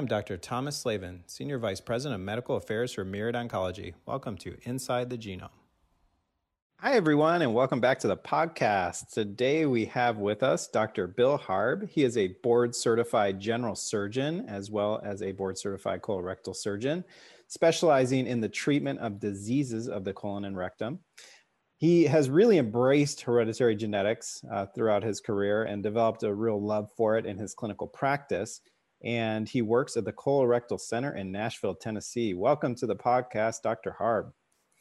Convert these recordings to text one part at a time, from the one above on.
am Dr. Thomas Slavin, Senior Vice President of Medical Affairs for Myriad Oncology. Welcome to Inside the Genome. Hi, everyone, and welcome back to the podcast. Today we have with us Dr. Bill Harb. He is a board certified general surgeon as well as a board certified colorectal surgeon, specializing in the treatment of diseases of the colon and rectum. He has really embraced hereditary genetics uh, throughout his career and developed a real love for it in his clinical practice. And he works at the Colorectal Center in Nashville, Tennessee. Welcome to the podcast, Dr. Harb.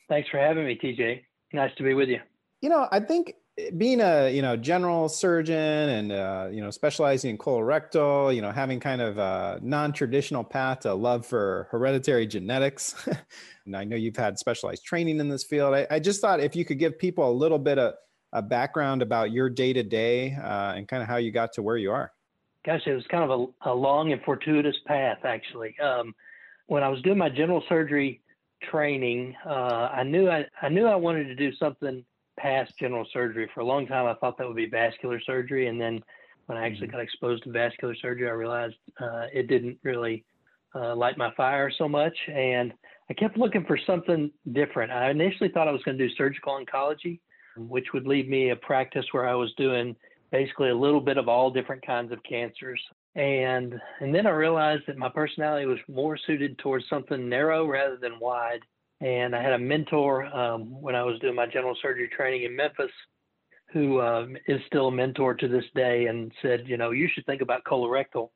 Thanks for having me, TJ. Nice to be with you. You know, I think being a you know general surgeon and uh, you know specializing in colorectal, you know having kind of a non-traditional path to love for hereditary genetics, and I know you've had specialized training in this field. I, I just thought if you could give people a little bit of a background about your day to day and kind of how you got to where you are. Gosh, it was kind of a, a long and fortuitous path actually. Um, when I was doing my general surgery training, uh, I knew I, I knew I wanted to do something past general surgery. For a long time, I thought that would be vascular surgery, and then when I actually mm-hmm. got exposed to vascular surgery, I realized uh, it didn't really uh, light my fire so much, and I kept looking for something different. I initially thought I was going to do surgical oncology, which would leave me a practice where I was doing basically a little bit of all different kinds of cancers and and then I realized that my personality was more suited towards something narrow rather than wide. And I had a mentor um, when I was doing my general surgery training in Memphis, who um, is still a mentor to this day, and said, you know, you should think about colorectal.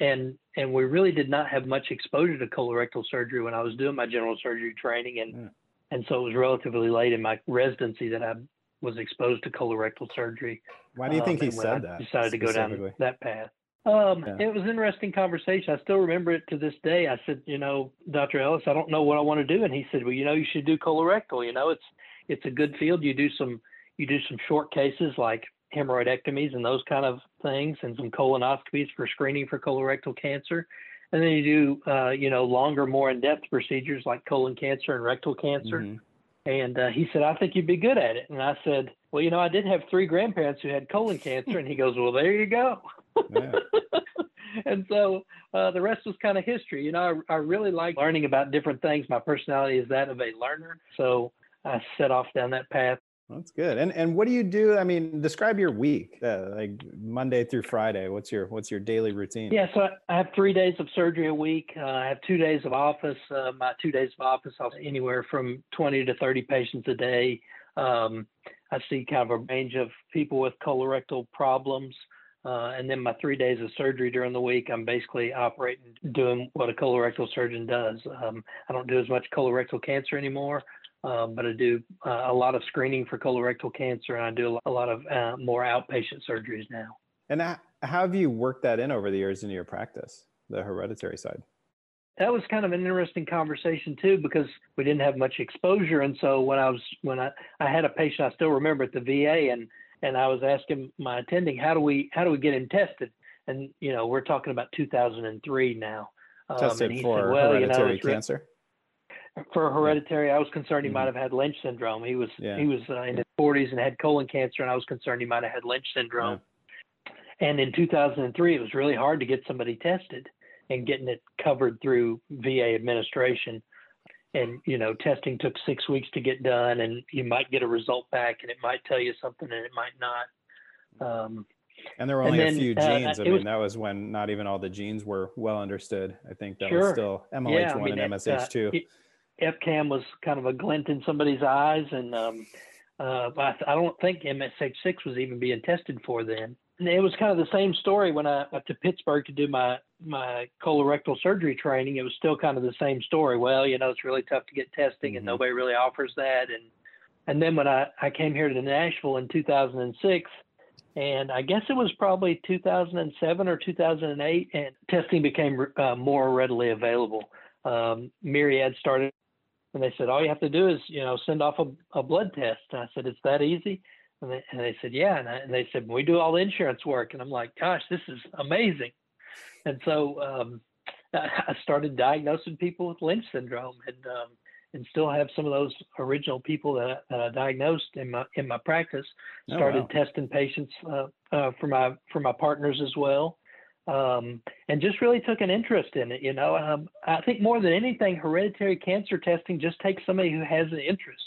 And and we really did not have much exposure to colorectal surgery when I was doing my general surgery training, and mm. and so it was relatively late in my residency that I was exposed to colorectal surgery. Why do you think um, he said that? Decided to go down that path. Um, yeah. It was an interesting conversation. I still remember it to this day. I said, you know, Dr. Ellis, I don't know what I want to do, and he said, well, you know, you should do colorectal. You know, it's it's a good field. You do some you do some short cases like hemorrhoidectomies and those kind of things, and some colonoscopies for screening for colorectal cancer, and then you do uh, you know longer, more in-depth procedures like colon cancer and rectal cancer. Mm-hmm. And uh, he said, I think you'd be good at it. And I said, Well, you know, I did have three grandparents who had colon cancer. And he goes, Well, there you go. Yeah. and so uh, the rest was kind of history. You know, I, I really like learning about different things. My personality is that of a learner. So I set off down that path. That's good. And and what do you do? I mean, describe your week, uh, like Monday through Friday. What's your what's your daily routine? Yeah, so I have three days of surgery a week. Uh, I have two days of office. Uh, my two days of office, I'll anywhere from twenty to thirty patients a day. Um, I see kind of a range of people with colorectal problems. Uh, and then my three days of surgery during the week, I'm basically operating, doing what a colorectal surgeon does. Um, I don't do as much colorectal cancer anymore, um, but I do uh, a lot of screening for colorectal cancer, and I do a lot of uh, more outpatient surgeries now. And how have you worked that in over the years into your practice, the hereditary side? That was kind of an interesting conversation too, because we didn't have much exposure, and so when I was when I I had a patient I still remember at the VA, and and I was asking my attending, how do we how do we get him tested? And you know, we're talking about 2003 now. Um, tested for said, well, hereditary you know, cancer. For hereditary, I was concerned he mm-hmm. might have had Lynch syndrome. He was yeah. he was uh, in his 40s and had colon cancer, and I was concerned he might have had Lynch syndrome. Yeah. And in 2003, it was really hard to get somebody tested and getting it covered through VA administration and you know testing took six weeks to get done and you might get a result back and it might tell you something and it might not um, and there were only a few uh, genes uh, i mean was, that was when not even all the genes were well understood i think that sure. was still mlh1 yeah, I mean, and msh2 uh, EpCAM was kind of a glint in somebody's eyes and um, uh, I, I don't think msh6 was even being tested for then and it was kind of the same story when I went to Pittsburgh to do my my colorectal surgery training. It was still kind of the same story. Well, you know, it's really tough to get testing, mm-hmm. and nobody really offers that. And and then when I I came here to Nashville in 2006, and I guess it was probably 2007 or 2008, and testing became uh, more readily available. Um, Myriad started, and they said all you have to do is you know send off a, a blood test. And I said it's that easy. And they, and they said, yeah. And, I, and, they said, we do all the insurance work. And I'm like, gosh, this is amazing. And so um, I started diagnosing people with Lynch syndrome and, um, and still have some of those original people that, I, that I diagnosed in my, in my practice. Started oh, wow. testing patients uh, uh, for my, for my partners as well. Um, and just really took an interest in it. You know, um, I think more than anything, hereditary cancer testing just takes somebody who has an interest.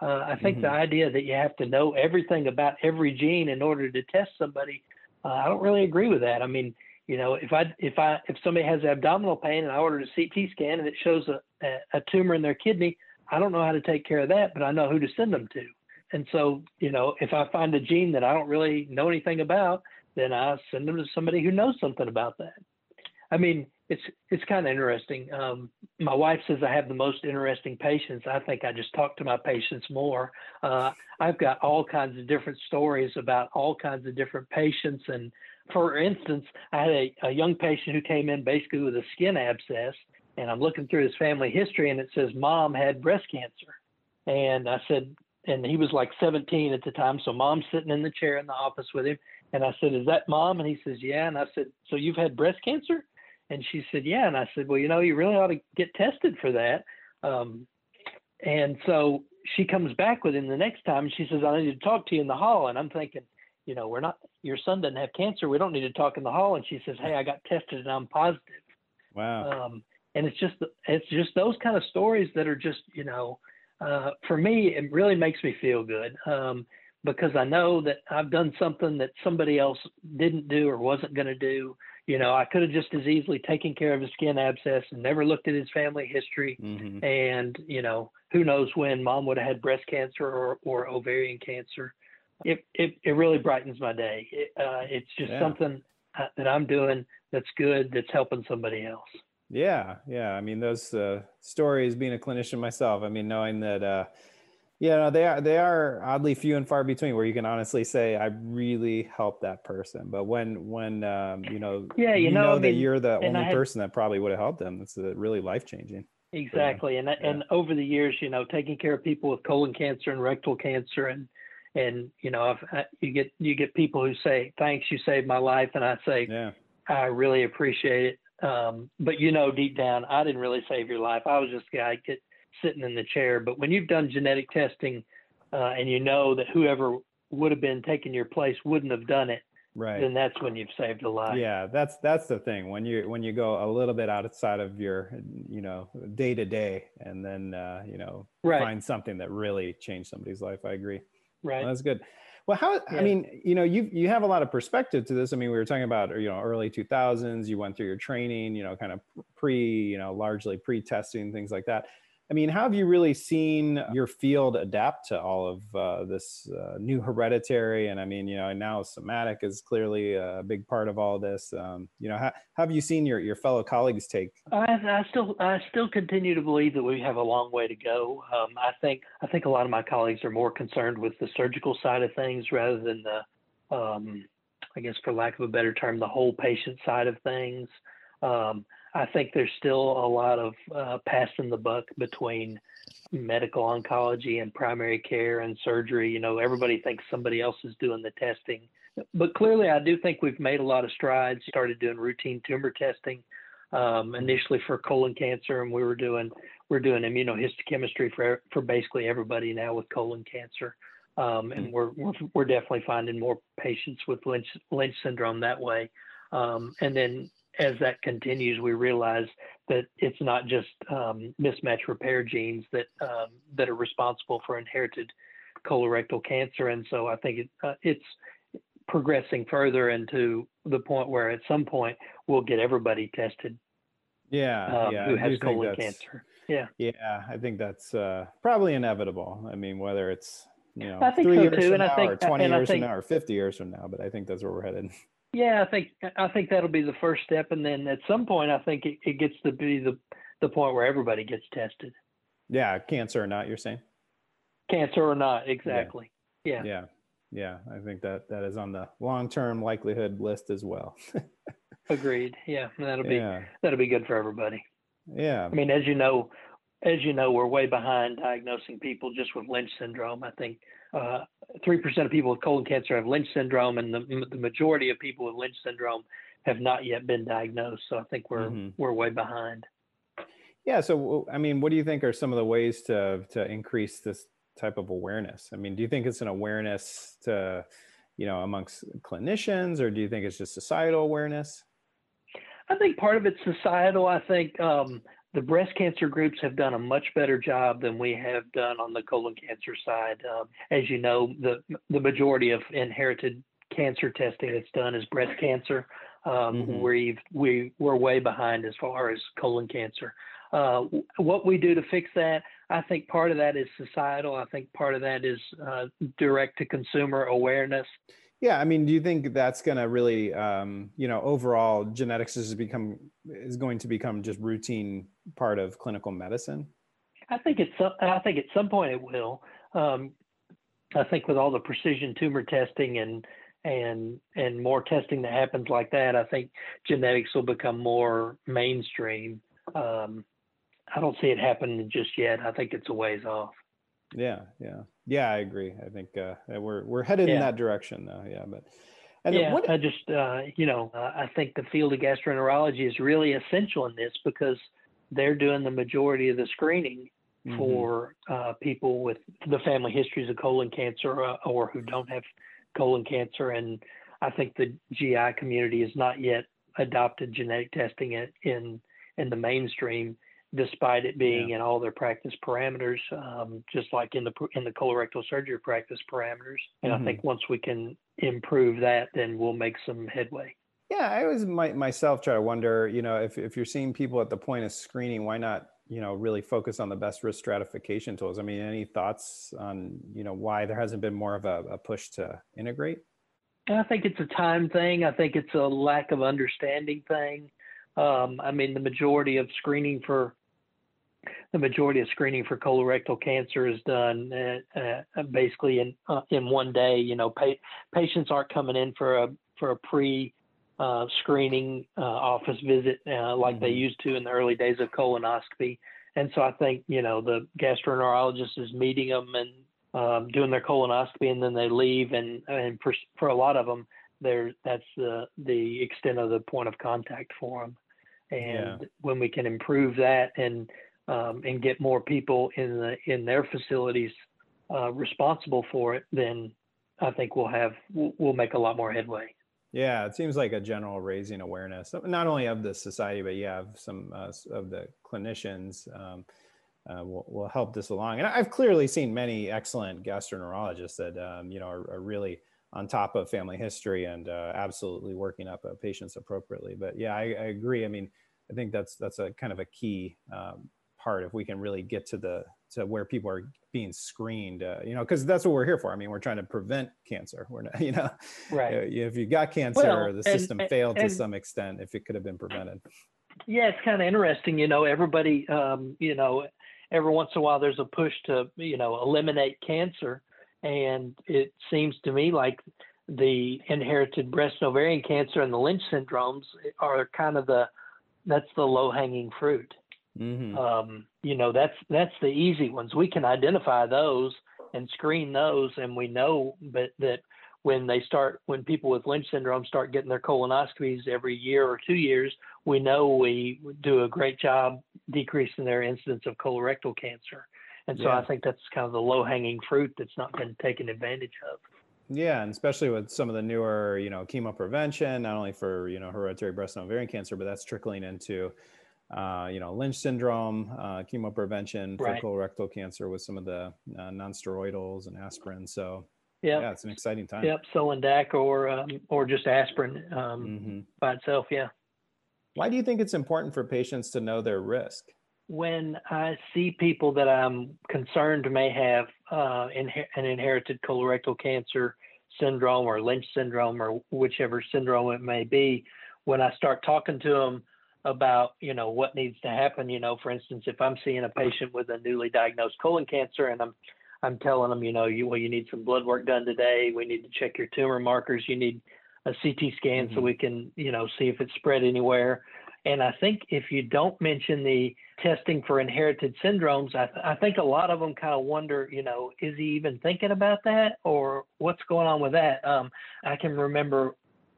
Uh, I think mm-hmm. the idea that you have to know everything about every gene in order to test somebody, uh, I don't really agree with that. I mean, you know, if I if I if somebody has abdominal pain and I ordered a CT scan and it shows a, a, a tumor in their kidney, I don't know how to take care of that, but I know who to send them to. And so, you know, if I find a gene that I don't really know anything about, then I send them to somebody who knows something about that. I mean, it's it's kind of interesting. Um, my wife says I have the most interesting patients. I think I just talk to my patients more. Uh, I've got all kinds of different stories about all kinds of different patients. And for instance, I had a, a young patient who came in basically with a skin abscess, and I'm looking through his family history, and it says mom had breast cancer. And I said, and he was like 17 at the time, so mom's sitting in the chair in the office with him, and I said, Is that mom? And he says, Yeah. And I said, So you've had breast cancer? And she said, Yeah. And I said, Well, you know, you really ought to get tested for that. Um, and so she comes back with him the next time and she says, I need to talk to you in the hall. And I'm thinking, you know, we're not, your son doesn't have cancer. We don't need to talk in the hall. And she says, Hey, I got tested and I'm positive. Wow. Um, and it's just, it's just those kind of stories that are just, you know, uh, for me, it really makes me feel good. Um, because I know that I've done something that somebody else didn't do or wasn't going to do. You know, I could have just as easily taken care of a skin abscess and never looked at his family history. Mm-hmm. And, you know, who knows when mom would have had breast cancer or, or ovarian cancer. It, it, it really brightens my day. It, uh, it's just yeah. something uh, that I'm doing that's good, that's helping somebody else. Yeah. Yeah. I mean, those uh, stories being a clinician myself, I mean, knowing that, uh, yeah, no, they are they are oddly few and far between where you can honestly say I really helped that person. But when when um, you know yeah you, you know, know I that you're the only had, person that probably would have helped them, it's uh, really life changing. Exactly, and yeah. and over the years, you know, taking care of people with colon cancer and rectal cancer, and and you know, if, you get you get people who say thanks, you saved my life, and I say yeah. I really appreciate it. Um, but you know, deep down, I didn't really save your life. I was just a guy get sitting in the chair. But when you've done genetic testing uh, and you know that whoever would have been taking your place wouldn't have done it, right? Then that's when you've saved a life. Yeah, that's that's the thing. When you when you go a little bit outside of your you know day to day, and then uh, you know right. find something that really changed somebody's life. I agree. Right. Well, that's good. Well, how yeah. I mean, you know, you you have a lot of perspective to this. I mean, we were talking about you know early 2000s. You went through your training, you know, kind of pre, you know, largely pre-testing things like that. I mean, how have you really seen your field adapt to all of uh, this uh, new hereditary? And I mean, you know, now somatic is clearly a big part of all this. Um, you know, how, have you seen your, your fellow colleagues take? I, I, still I still continue to believe that we have a long way to go. Um, I think I think a lot of my colleagues are more concerned with the surgical side of things rather than the, um, I guess, for lack of a better term, the whole patient side of things. Um, I think there's still a lot of uh, passing the buck between medical oncology and primary care and surgery. You know, everybody thinks somebody else is doing the testing, but clearly, I do think we've made a lot of strides. Started doing routine tumor testing um, initially for colon cancer, and we were doing we're doing immunohistochemistry for for basically everybody now with colon cancer. Um, and we're, we're, we're definitely finding more patients with Lynch Lynch syndrome that way. Um, and then as that continues, we realize that it's not just um, mismatch repair genes that um, that are responsible for inherited colorectal cancer, and so I think it, uh, it's progressing further into the point where at some point we'll get everybody tested. Yeah, um, yeah who has colon cancer. Yeah, yeah, I think that's uh, probably inevitable. I mean, whether it's you know three so years too, from now, think, or twenty years think, from now, or fifty years from now, but I think that's where we're headed. Yeah, I think I think that'll be the first step, and then at some point, I think it, it gets to be the the point where everybody gets tested. Yeah, cancer or not, you're saying? Cancer or not, exactly. Yeah. Yeah. Yeah. I think that that is on the long term likelihood list as well. Agreed. Yeah, that'll be yeah. that'll be good for everybody. Yeah. I mean, as you know, as you know, we're way behind diagnosing people just with Lynch syndrome. I think three uh, percent of people with colon cancer have Lynch syndrome, and the, the majority of people with Lynch syndrome have not yet been diagnosed. So I think we're mm-hmm. we're way behind. Yeah. So I mean, what do you think are some of the ways to to increase this type of awareness? I mean, do you think it's an awareness to you know amongst clinicians, or do you think it's just societal awareness? I think part of it's societal. I think um, the breast cancer groups have done a much better job than we have done on the colon cancer side. Um, as you know, the the majority of inherited cancer testing that's done is breast cancer. Um, mm-hmm. We've we we're way behind as far as colon cancer. Uh, what we do to fix that, I think part of that is societal. I think part of that is uh, direct to consumer awareness. Yeah, I mean, do you think that's going to really, um, you know, overall genetics is become is going to become just routine part of clinical medicine? I think it's. I think at some point it will. Um, I think with all the precision tumor testing and and and more testing that happens like that, I think genetics will become more mainstream. Um, I don't see it happening just yet. I think it's a ways off. Yeah, yeah, yeah. I agree. I think uh, we're we're headed yeah. in that direction though. Yeah, but and yeah, what, I just uh, you know uh, I think the field of gastroenterology is really essential in this because they're doing the majority of the screening mm-hmm. for uh, people with the family histories of colon cancer uh, or who don't have colon cancer, and I think the GI community has not yet adopted genetic testing in in, in the mainstream despite it being yeah. in all their practice parameters, um, just like in the in the colorectal surgery practice parameters. And mm-hmm. I think once we can improve that, then we'll make some headway. Yeah, I always my, myself try to wonder, you know, if if you're seeing people at the point of screening, why not, you know, really focus on the best risk stratification tools? I mean, any thoughts on, you know, why there hasn't been more of a, a push to integrate? I think it's a time thing. I think it's a lack of understanding thing. Um, I mean, the majority of screening for the majority of screening for colorectal cancer is done uh, uh, basically in uh, in one day. You know, pa- patients aren't coming in for a for a pre uh, screening uh, office visit uh, like mm-hmm. they used to in the early days of colonoscopy. And so I think you know the gastroenterologist is meeting them and um, doing their colonoscopy, and then they leave. And and for for a lot of them, there that's the the extent of the point of contact for them. And yeah. when we can improve that and um, and get more people in the in their facilities uh, responsible for it, then I think we'll have we'll, make a lot more headway. Yeah, it seems like a general raising awareness, not only of the society, but yeah, of some uh, of the clinicians um, uh, will, will help this along. And I've clearly seen many excellent gastroenterologists that um, you know are, are, really on top of family history and uh, absolutely working up patients appropriately. But yeah, I, I, agree. I mean, I think that's that's a kind of a key um, part if we can really get to the to where people are being screened uh, you know because that's what we're here for. I mean we're trying to prevent cancer. We're not you know right. if you got cancer well, the system and, failed and, to some extent if it could have been prevented. Yeah it's kind of interesting you know everybody um, you know every once in a while there's a push to you know eliminate cancer. And it seems to me like the inherited breast and ovarian cancer and the lynch syndromes are kind of the that's the low hanging fruit Mm-hmm. Um, you know, that's that's the easy ones. We can identify those and screen those, and we know but that when they start when people with Lynch syndrome start getting their colonoscopies every year or two years, we know we do a great job decreasing their incidence of colorectal cancer. And so yeah. I think that's kind of the low hanging fruit that's not been taken advantage of. Yeah, and especially with some of the newer, you know, chemo prevention, not only for you know hereditary breast and ovarian cancer, but that's trickling into uh, you know, Lynch syndrome, uh, chemo prevention for right. colorectal cancer with some of the uh, non-steroidals and aspirin. So yep. yeah, it's an exciting time. Yep, Sulindac or um, or just aspirin um, mm-hmm. by itself. Yeah. Why do you think it's important for patients to know their risk? When I see people that I'm concerned may have uh, inher- an inherited colorectal cancer syndrome or Lynch syndrome or whichever syndrome it may be, when I start talking to them about you know what needs to happen. You know for instance if i'm seeing a patient with a newly diagnosed colon cancer and i'm i'm telling them you know you well you need some blood work done today. We need to check your tumor markers. You need a ct scan mm-hmm. so we can you know see if it's spread anywhere. And i think if you don't mention the testing for inherited syndromes i, th- I think a lot of them kind of wonder you know is he even thinking about that or what's going on with that? Um, i can remember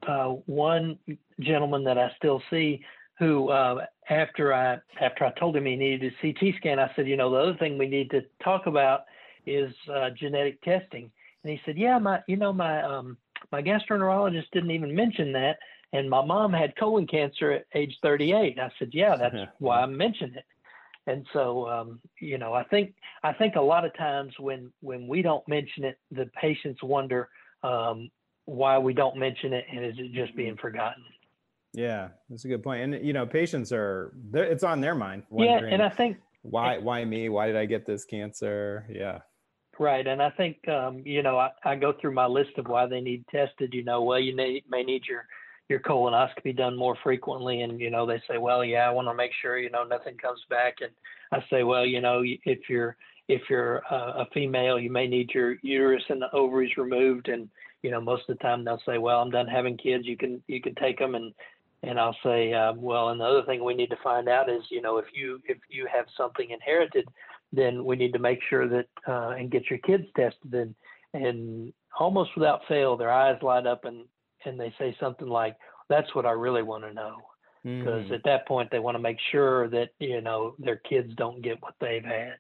uh, one gentleman that i still see who uh, after I after I told him he needed a CT scan, I said, you know, the other thing we need to talk about is uh, genetic testing. And he said, yeah, my you know my um, my gastroenterologist didn't even mention that. and my mom had colon cancer at age 38. I said, yeah, that's why I mentioned it. And so, um, you know, I think I think a lot of times when when we don't mention it, the patients wonder um, why we don't mention it, and is it just being forgotten? Yeah, that's a good point. And you know, patients are it's on their mind. Yeah, and I think why why me? Why did I get this cancer? Yeah. Right, and I think um, you know I, I go through my list of why they need tested. You know, well, you may, may need your your colonoscopy done more frequently and you know they say well yeah i want to make sure you know nothing comes back and i say well you know if you're if you're a female you may need your uterus and the ovaries removed and you know most of the time they'll say well i'm done having kids you can you can take them and and i'll say uh, well and the other thing we need to find out is you know if you if you have something inherited then we need to make sure that uh, and get your kids tested and and almost without fail their eyes light up and and they say something like, "That's what I really want to know," because mm. at that point they want to make sure that you know their kids don't get what they've had.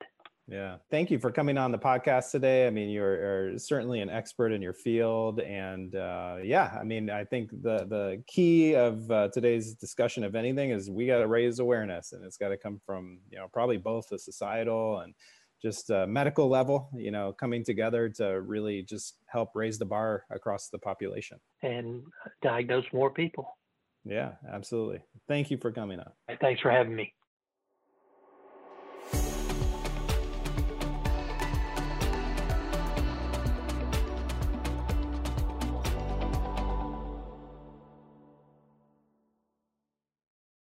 Yeah. Thank you for coming on the podcast today. I mean, you're, you're certainly an expert in your field. And uh, yeah, I mean, I think the, the key of uh, today's discussion of anything is we got to raise awareness and it's got to come from, you know, probably both the societal and just uh, medical level, you know, coming together to really just help raise the bar across the population and diagnose more people. Yeah, absolutely. Thank you for coming on. Thanks for having me.